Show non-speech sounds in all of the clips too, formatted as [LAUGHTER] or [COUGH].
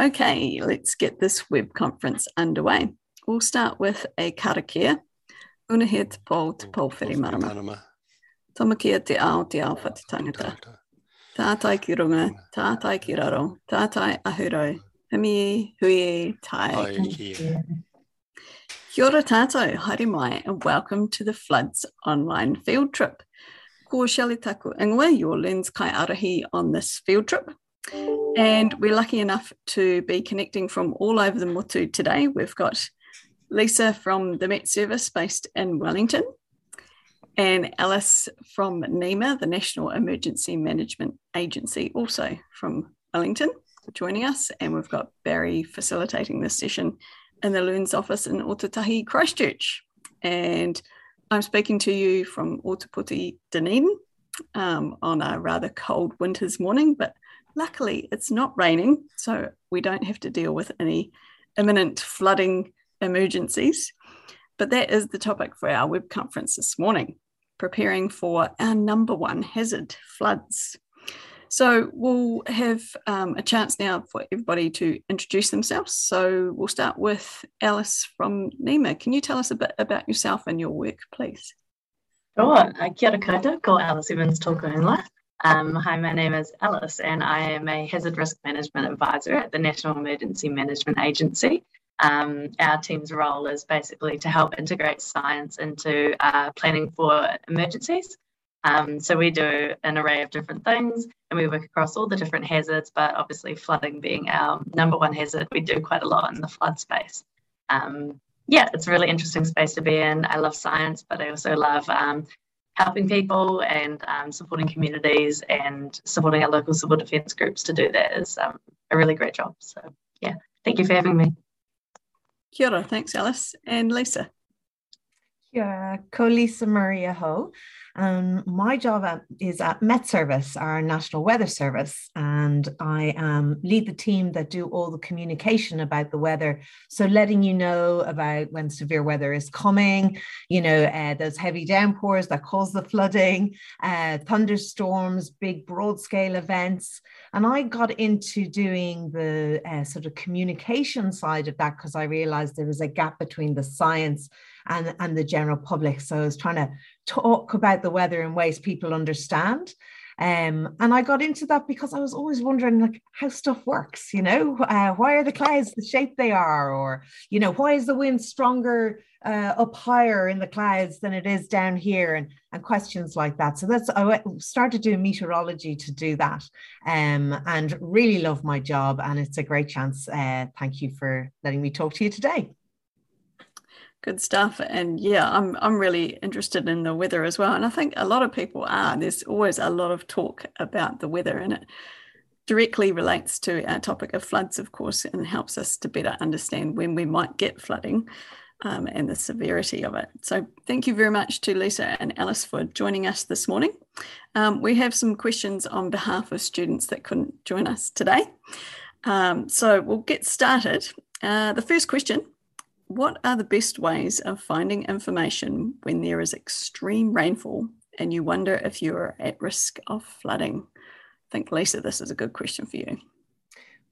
Okay, let's get this web conference underway. We'll start with a karakia. Una he te pō te pō whiri marama. Tomakia te ao te ao whati tangata. Tātai ki runga, tātai ki raro, tātai ahurau, himi hui tai. Kia ora tātou, haere mai, and welcome to the Floods online field trip. Ko Shelley Taku Ingoa, your LEARNZ kai arahi on this field trip. And we're lucky enough to be connecting from all over the Motu today. We've got Lisa from the Met Service based in Wellington, and Alice from NEMA, the National Emergency Management Agency, also from Wellington, joining us. And we've got Barry facilitating this session in the LEARNZ office in Ōtautahi, Christchurch. And I'm speaking to you from Ōtepoti, Dunedin, um, on a rather cold winter's morning, but Luckily, it's not raining, so we don't have to deal with any imminent flooding emergencies. But that is the topic for our web conference this morning, preparing for our number one hazard floods. So we'll have um, a chance now for everybody to introduce themselves. So we'll start with Alice from NEMA. Can you tell us a bit about yourself and your work, please? Sure. Kia ora koutou, ko Alice Evans tōku. Um, hi, my name is Alice, and I am a hazard risk management advisor at the National Emergency Management Agency. Um, our team's role is basically to help integrate science into uh, planning for emergencies. Um, so we do an array of different things and we work across all the different hazards, but obviously flooding being our number one hazard, we do quite a lot in the flood space. Um, yeah, it's a really interesting space to be in. I love science, but I also love um, helping people and um, supporting communities and supporting our local civil defence groups to do that is um, a really great job. So, yeah, thank you for having me. Kia ora, thanks, Alice. And Lisa. Kia ora, ko Lisa Murray ahau. Um, my job at, is at Met Service, our national weather service, and I um, lead the team that do all the communication about the weather. So, letting you know about when severe weather is coming, you know, uh, those heavy downpours that cause the flooding, uh, thunderstorms, big broad scale events. And I got into doing the uh, sort of communication side of that because I realized there was a gap between the science and, and the general public. So I was trying to talk about the weather in ways people understand. Um, and I got into that because I was always wondering like how stuff works, you know, uh, why are the clouds the shape they are, or you know, why is the wind stronger uh, up higher in the clouds than it is down here, and and questions like that. So that's I started doing meteorology to do that, um, and really love my job, and it's a great chance. Uh, thank you for letting me talk to you today. Good stuff. And yeah, I'm I'm really interested in the weather as well. And I think a lot of people are. There's always a lot of talk about the weather and it directly relates to our topic of floods, of course, and helps us to better understand when we might get flooding um, and the severity of it. So thank you very much to Lisa and Alice for joining us this morning. Um, we have some questions on behalf of students that couldn't join us today. Um, so we'll get started. Uh, the first question what are the best ways of finding information when there is extreme rainfall and you wonder if you're at risk of flooding? I think, Lisa, this is a good question for you.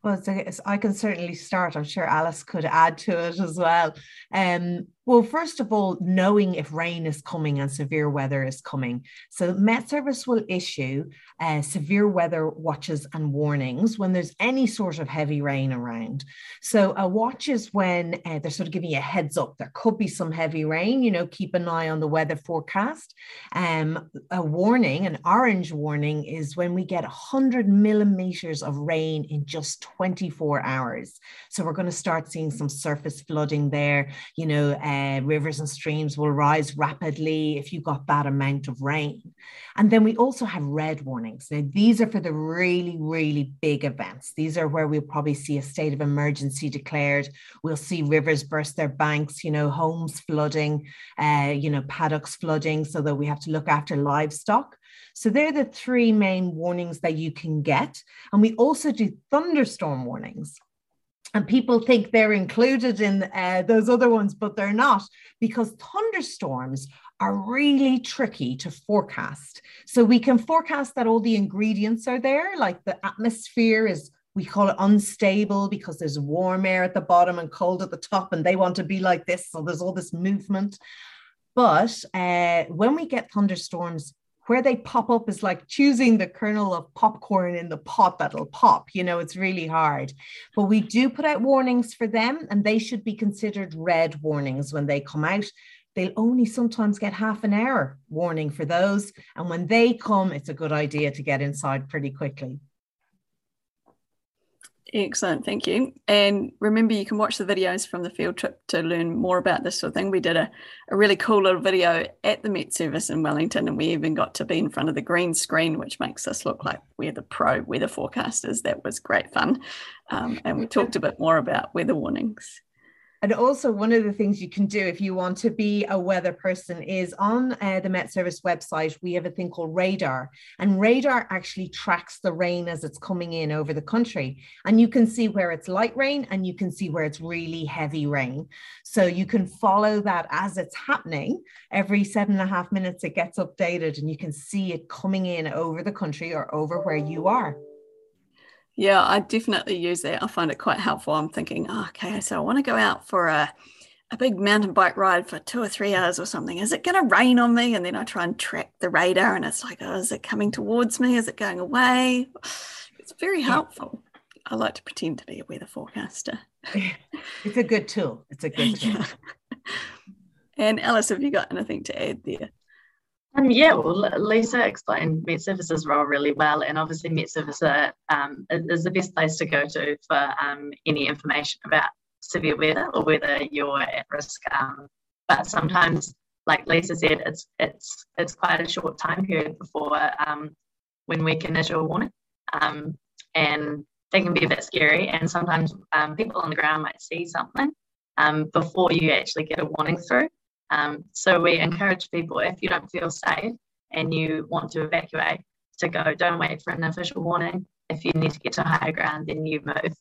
Well, I can certainly start. I'm sure Alice could add to it as well. Um, well, first of all, knowing if rain is coming and severe weather is coming. So, Met Service will issue uh, severe weather watches and warnings when there's any sort of heavy rain around. So, a watch is when uh, they're sort of giving you a heads up. There could be some heavy rain, you know, keep an eye on the weather forecast. Um, a warning, an orange warning, is when we get 100 millimeters of rain in just 24 hours. So, we're going to start seeing some surface flooding there, you know. Uh, uh, rivers and streams will rise rapidly if you got that amount of rain. And then we also have red warnings. Now, these are for the really, really big events. These are where we'll probably see a state of emergency declared. We'll see rivers burst their banks, you know, homes flooding, uh, you know, paddocks flooding, so that we have to look after livestock. So they're the three main warnings that you can get. And we also do thunderstorm warnings and people think they're included in uh, those other ones, but they're not because thunderstorms are really tricky to forecast. So we can forecast that all the ingredients are there, like the atmosphere is we call it unstable because there's warm air at the bottom and cold at the top, and they want to be like this. So there's all this movement. But uh, when we get thunderstorms, where they pop up is like choosing the kernel of popcorn in the pot that'll pop. You know, it's really hard. But we do put out warnings for them, and they should be considered red warnings when they come out. They'll only sometimes get half an hour warning for those. And when they come, it's a good idea to get inside pretty quickly. Excellent, thank you. And remember, you can watch the videos from the field trip to learn more about this sort of thing. We did a, a really cool little video at the Met Service in Wellington, and we even got to be in front of the green screen, which makes us look like we're the pro weather forecasters. That was great fun. Um, and we talked a bit more about weather warnings. And also, one of the things you can do if you want to be a weather person is on uh, the Met Service website, we have a thing called Radar. And Radar actually tracks the rain as it's coming in over the country. And you can see where it's light rain and you can see where it's really heavy rain. So you can follow that as it's happening. Every seven and a half minutes, it gets updated and you can see it coming in over the country or over where you are. Yeah, I definitely use that. I find it quite helpful. I'm thinking, oh, okay, so I want to go out for a, a big mountain bike ride for two or three hours or something. Is it going to rain on me? And then I try and track the radar and it's like, oh, is it coming towards me? Is it going away? [SIGHS] It's very helpful. I like to pretend to be a weather forecaster. [LAUGHS] it's a good tool. It's a good [LAUGHS] tool. and Alice, have you got anything to add there? Um, yeah, well, Lisa explained Met Services role really well, and obviously Met Services um, is the best place to go to for um, any information about severe weather or whether you're at risk. Um, but sometimes, like Lisa said, it's it's it's quite a short time period before um, when we can issue a warning, um, and they can be a bit scary. And sometimes people on the ground might see something before you actually get a warning through. Um, so we encourage people if you don't feel safe and you want to evacuate to go, don't wait for an official warning. If you need to get to higher ground, then you move.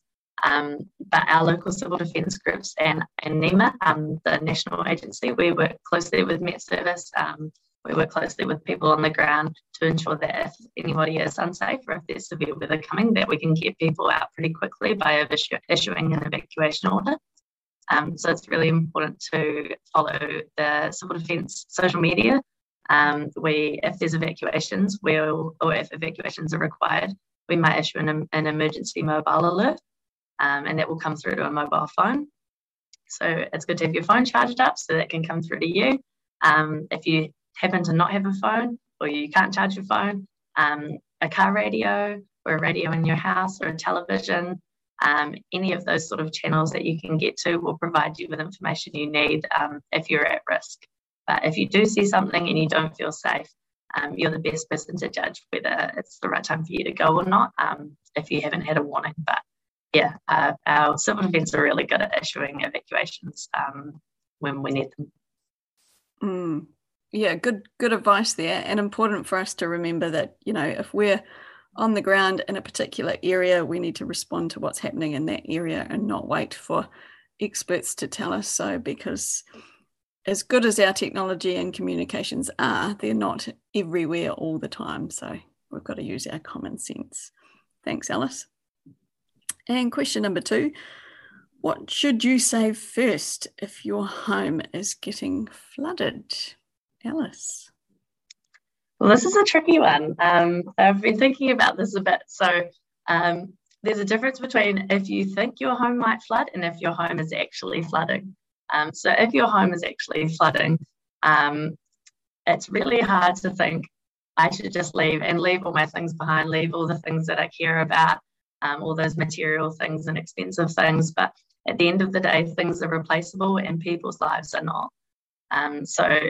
Um, but our local civil defence groups and, and NEMA, um, the national agency, we work closely with Met Service. Um, we work closely with people on the ground to ensure that if anybody is unsafe or if there's severe weather coming, that we can get people out pretty quickly by issuing an evacuation order. Um, so it's really important to follow the civil defence social media. Um, we, if there's evacuations, we'll, or if evacuations are required, we might issue an, an emergency mobile alert, um, and that will come through to a mobile phone. So it's good to have your phone charged up so that can come through to you. Um, if you happen to not have a phone or you can't charge your phone, um, a car radio or a radio in your house or a television um, any of those sort of channels that you can get to will provide you with information you need um, if you're at risk. But if you do see something and you don't feel safe, um, you're the best person to judge whether it's the right time for you to go or not um, if you haven't had a warning. But yeah, uh, our civil defence are really good at issuing evacuations um, when we need them. Mm. Yeah, good good advice there, and important for us to remember that you know if we're on the ground in a particular area, we need to respond to what's happening in that area and not wait for experts to tell us so because as good as our technology and communications are, they're not everywhere all the time. So we've got to use our common sense. Thanks, Alice. And question number two What should you save first if your home is getting flooded? Alice. Well, this is a tricky one. Um, I've been thinking about this a bit. So, um, there's a difference between if you think your home might flood and if your home is actually flooding. Um, so, if your home is actually flooding, um, it's really hard to think I should just leave and leave all my things behind, leave all the things that I care about, um, all those material things and expensive things. But at the end of the day, things are replaceable and people's lives are not. Um, so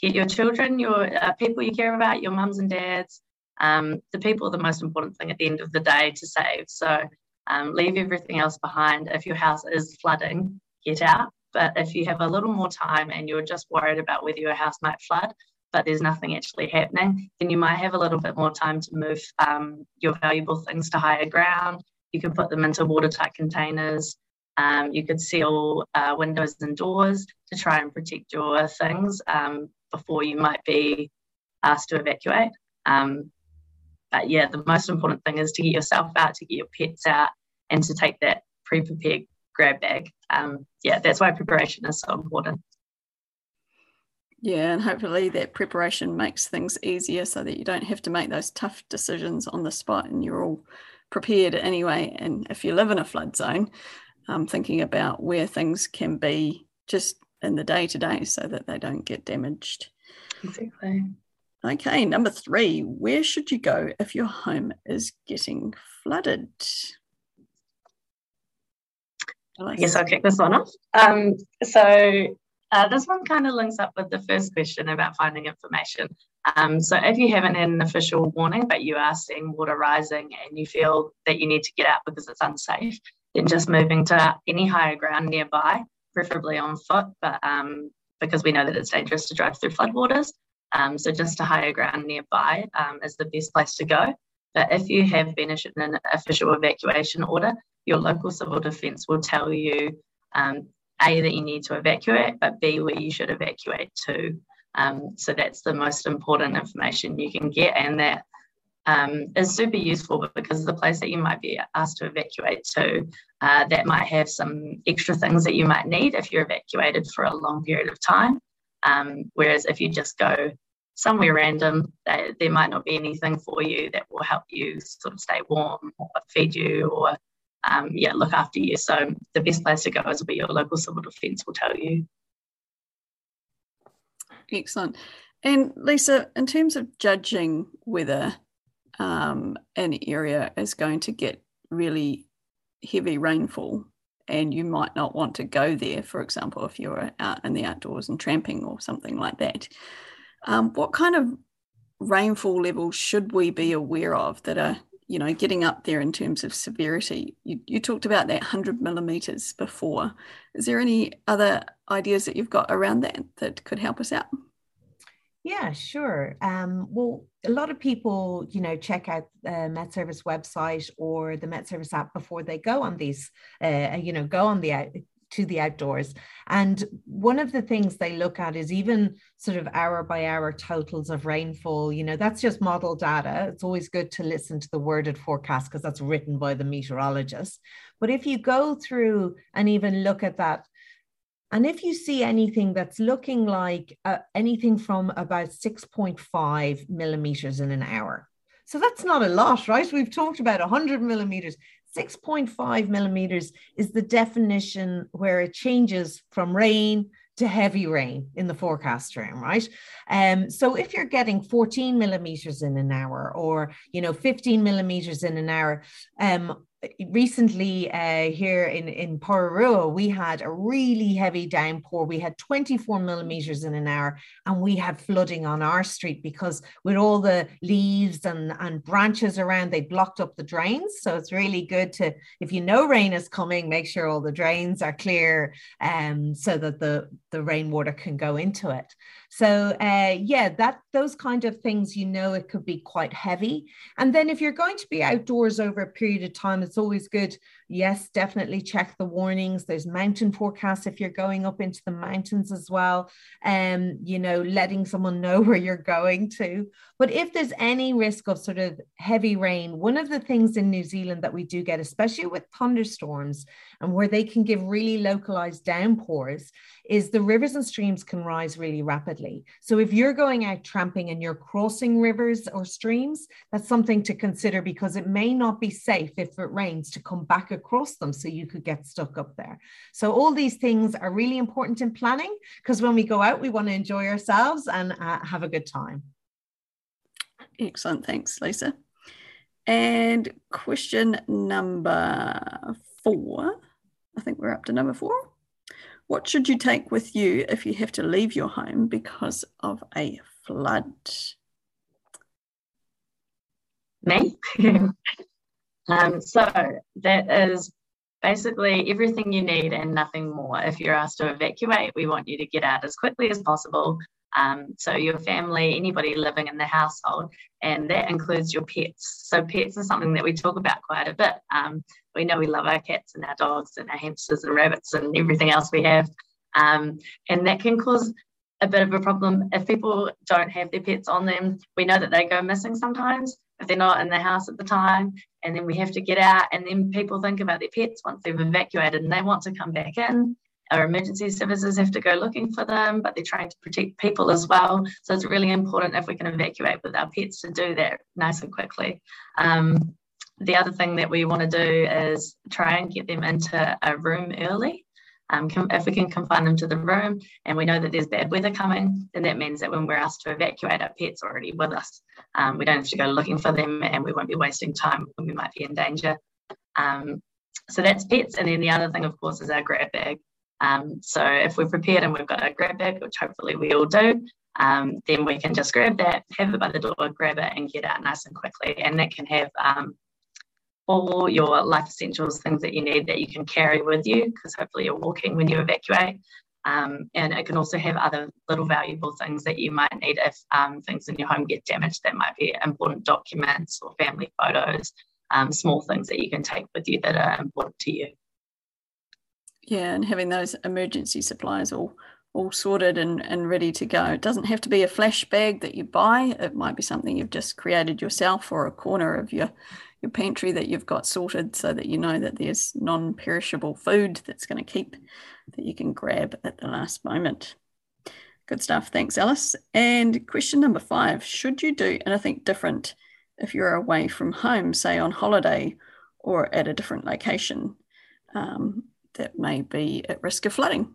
get your children, your uh, people you care about, your mums and dads, um, the people are the most important thing at the end of the day to save. So um, leave everything else behind. If your house is flooding, get out. But if you have a little more time and you're just worried about whether your house might flood, but there's nothing actually happening, then you might have a little bit more time to move um, your valuable things to higher ground. You can put them into watertight containers. Um, you could seal uh, windows and doors to try and protect your things um, before you might be asked to evacuate. Um, but yeah, the most important thing is to get yourself out, to get your pets out, and to take that pre-prepared grab bag. Um, yeah, that's why preparation is so important. Yeah, and hopefully that preparation makes things easier so that you don't have to make those tough decisions on the spot and you're all prepared anyway. And if you live in a flood zone, um, thinking about where things can be just in the day to day so that they don't get damaged. Exactly. Okay, number three, where should you go if your home is getting flooded? I guess I'll kick this one off. Um, so uh, this one kind of links up with the first question about finding information. Um, so if you haven't had an official warning, but you are seeing water rising and you feel that you need to get out because it's unsafe, then just moving to any higher ground nearby, preferably on foot, but um, because we know that it's dangerous to drive through floodwaters. Um, so just a higher ground nearby um, is the best place to go. But if you have been issued an official evacuation order, your local civil defence will tell you um, A, that you need to evacuate, but B, where you should evacuate to. Um, so that's the most important information you can get, and that um, is super useful because the place that you might be asked to evacuate to, uh, that might have some extra things that you might need if you're evacuated for a long period of time. Um, whereas if you just go somewhere random, there might not be anything for you that will help you sort of stay warm or feed you or um, yeah, look after you. So the best place to go is where your local civil defence will tell you. Excellent. And Lisa, in terms of judging whether um, an area is going to get really heavy rainfall and you might not want to go there, for example, if you're out in the outdoors and tramping or something like that. Um, what kind of rainfall levels should we be aware of that are, you know, getting up there in terms of severity? You, you talked about that 100 millimeters before. Is there any other ideas that you've got around that that could help us out? Yeah, sure. Um, well, a lot of people, you know, check out the Met Service website or the Met Service app before they go on these, uh, you know, go on the out, to the outdoors. And one of the things they look at is even sort of hour by hour totals of rainfall. You know, that's just model data. It's always good to listen to the worded forecast because that's written by the meteorologist. But if you go through and even look at that and if you see anything that's looking like uh, anything from about 6.5 millimeters in an hour, so that's not a lot, right? We've talked about 100 millimeters. 6.5 millimeters is the definition where it changes from rain to heavy rain in the forecast room, right? Um, so if you're getting 14 millimeters in an hour or, you know, 15 millimeters in an hour, um, recently uh, here in in Porirua, we had a really heavy downpour. We had 24 millimeters in an hour, and we had flooding on our street because with all the leaves and and branches around, they blocked up the drains. So it's really good to, if you know rain is coming, make sure all the drains are clear, um, so that the the rainwater can go into it. So uh, yeah, that those kind of things, you know, it could be quite heavy. And then if you're going to be outdoors over a period of time, it's always good yes, definitely check the warnings. There's mountain forecasts if you're going up into the mountains as well. And, um, you know, letting someone know [LAUGHS] where you're going to. But if there's any risk of sort of heavy rain, one of the things in New Zealand that we do get, especially with thunderstorms and where they can give really localized downpours, is the rivers and streams can rise really rapidly. So if you're going out tramping and you're crossing rivers or streams, that's something to consider because it may not be safe if it rains to come back across them so you could get stuck up there. So all these things are really important in planning because when we go out, we want to enjoy ourselves and uh, have a good time. Excellent. Thanks, Lisa. And question number four. I think we're up to number four. What should you take with you if you have to leave your home because of a flood? Me? [LAUGHS] Um, so that is basically everything you need and nothing more. If you're asked to evacuate, we want you to get out as quickly as possible. Um, so your family, anybody living in the household, and that includes your pets. So pets are something that we talk about quite a bit. Um, we know we love our cats and our dogs and our hamsters and rabbits and everything else we have. Um, and that can cause a bit of a problem if people don't have their pets on them. We know that they go missing sometimes, if they're not in the house at the time, and then we have to get out, and then people think about their pets once they've evacuated and they want to come back in. Our emergency services have to go looking for them, but they're trying to protect people as well. So it's really important if we can evacuate with our pets to do that nice and quickly. Um, the other thing that we want to do is try and get them into a room early. Um, if we can confine them to the room and we know that there's bad weather coming, then that means that when we're asked to evacuate, our pet's already with us. Um, we don't have to go looking for them and we won't be wasting time when we might be in danger. Um, so that's pets. And then the other thing, of course, is our grab bag. Um, so if we're prepared and we've got a grab bag, which hopefully we all do, um, then we can just grab that, have it by the door, grab it, and get out nice and quickly. And that can have um, all your life essentials, things that you need that you can carry with you, because hopefully you're walking when you evacuate. Um, and it can also have other little valuable things that you might need if um, things in your home get damaged. That might be important documents or family photos, um, small things that you can take with you that are important to you. Yeah, and having those emergency supplies all all sorted and, and ready to go. It doesn't have to be a flash bag that you buy. It might be something you've just created yourself or a corner of your your pantry that you've got sorted so that you know that there's non-perishable food that's going to keep that you can grab at the last moment. Good stuff. Thanks, Alice. And question number five Should you do anything different if you're away from home, say on holiday or at a different location um, that may be at risk of flooding?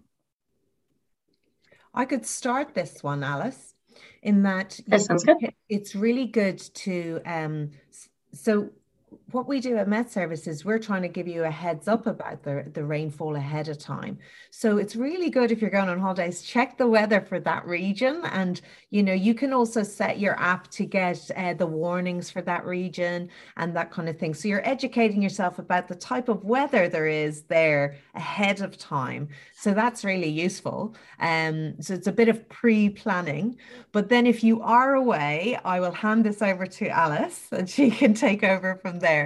I could start this one, Alice, in that it's really good to. Um, so what we do at Met Services, we're trying to give you a heads up about the, the rainfall ahead of time. So it's really good if you're going on holidays, check the weather for that region. And, you know, you can also set your app to get uh, the warnings for that region and that kind of thing. So you're educating yourself about the type of weather there is there ahead of time. So that's really useful. Um, so it's a bit of pre planning. But then if you are away, I will hand this over to Alice and she can take over from there.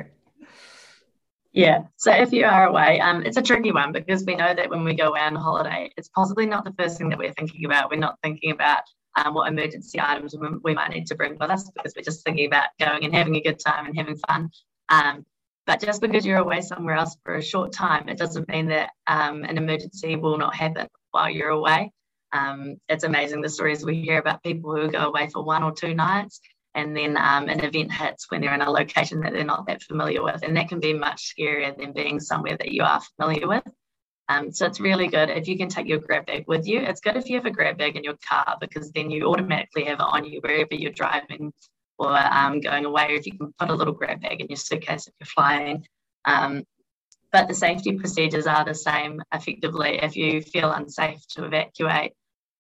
Yeah. So if you are away, um, it's a tricky one because we know that when we go away on holiday, it's possibly not the first thing that we're thinking about. We're not thinking about um, what emergency items we might need to bring with us because we're just thinking about going and having a good time and having fun. Um, but just because you're away somewhere else for a short time, it doesn't mean that um, an emergency will not happen while you're away. Um, it's amazing the stories we hear about people who go away for one or two nights and then um, an event hits when they're in a location that they're not that familiar with. And that can be much scarier than being somewhere that you are familiar with. Um, so it's really good if you can take your grab bag with you. It's good if you have a grab bag in your car because then you automatically have it on you wherever you're driving or um, going away. If you can put a little grab bag in your suitcase if you're flying. Um, but the safety procedures are the same effectively if you feel unsafe to evacuate,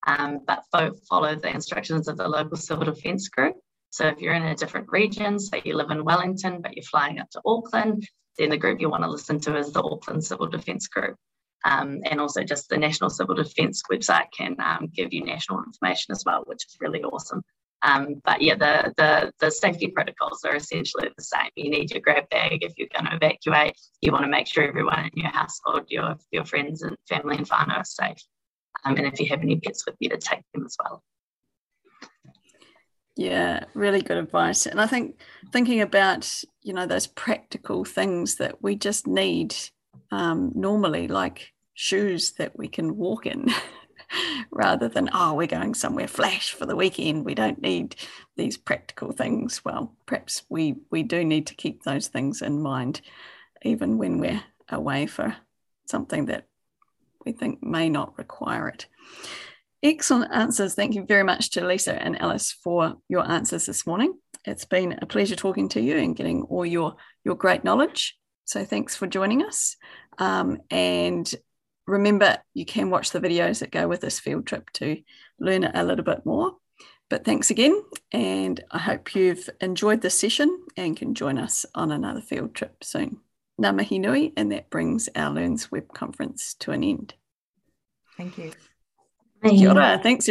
um, but fo- follow the instructions of the local civil defence group. So if you're in a different region, say you live in Wellington, but you're flying up to Auckland, then the group you want to listen to is the Auckland Civil Defence Group. Um, and also just the National Civil Defence website can um, give you national information as well, which is really awesome. Um, but yeah, the, the, the safety protocols are essentially the same. You need your grab bag if you're going to evacuate. You want to make sure everyone in your household, your, your friends and family and whānau are safe. Um, and if you have any pets with you, to take them as well. Yeah, really good advice. And I think thinking about, you know, those practical things that we just need um, normally, like shoes that we can walk in, [LAUGHS] rather than, oh, we're going somewhere flash for the weekend. We don't need these practical things. Well, perhaps we, we do need to keep those things in mind, even when we're away for something that we think may not require it. Excellent answers. Thank you very much to Lisa and Alice for your answers this morning. It's been a pleasure talking to you and getting all your, your great knowledge. So thanks for joining us. Um, and remember, you can watch the videos that go with this field trip to learn a little bit more. But thanks again, and I hope you've enjoyed this session and can join us on another field trip soon. Ngā mihi nui, and that brings our LEARNZ Web conference to an end. Thank you. Kia ora. Thanks.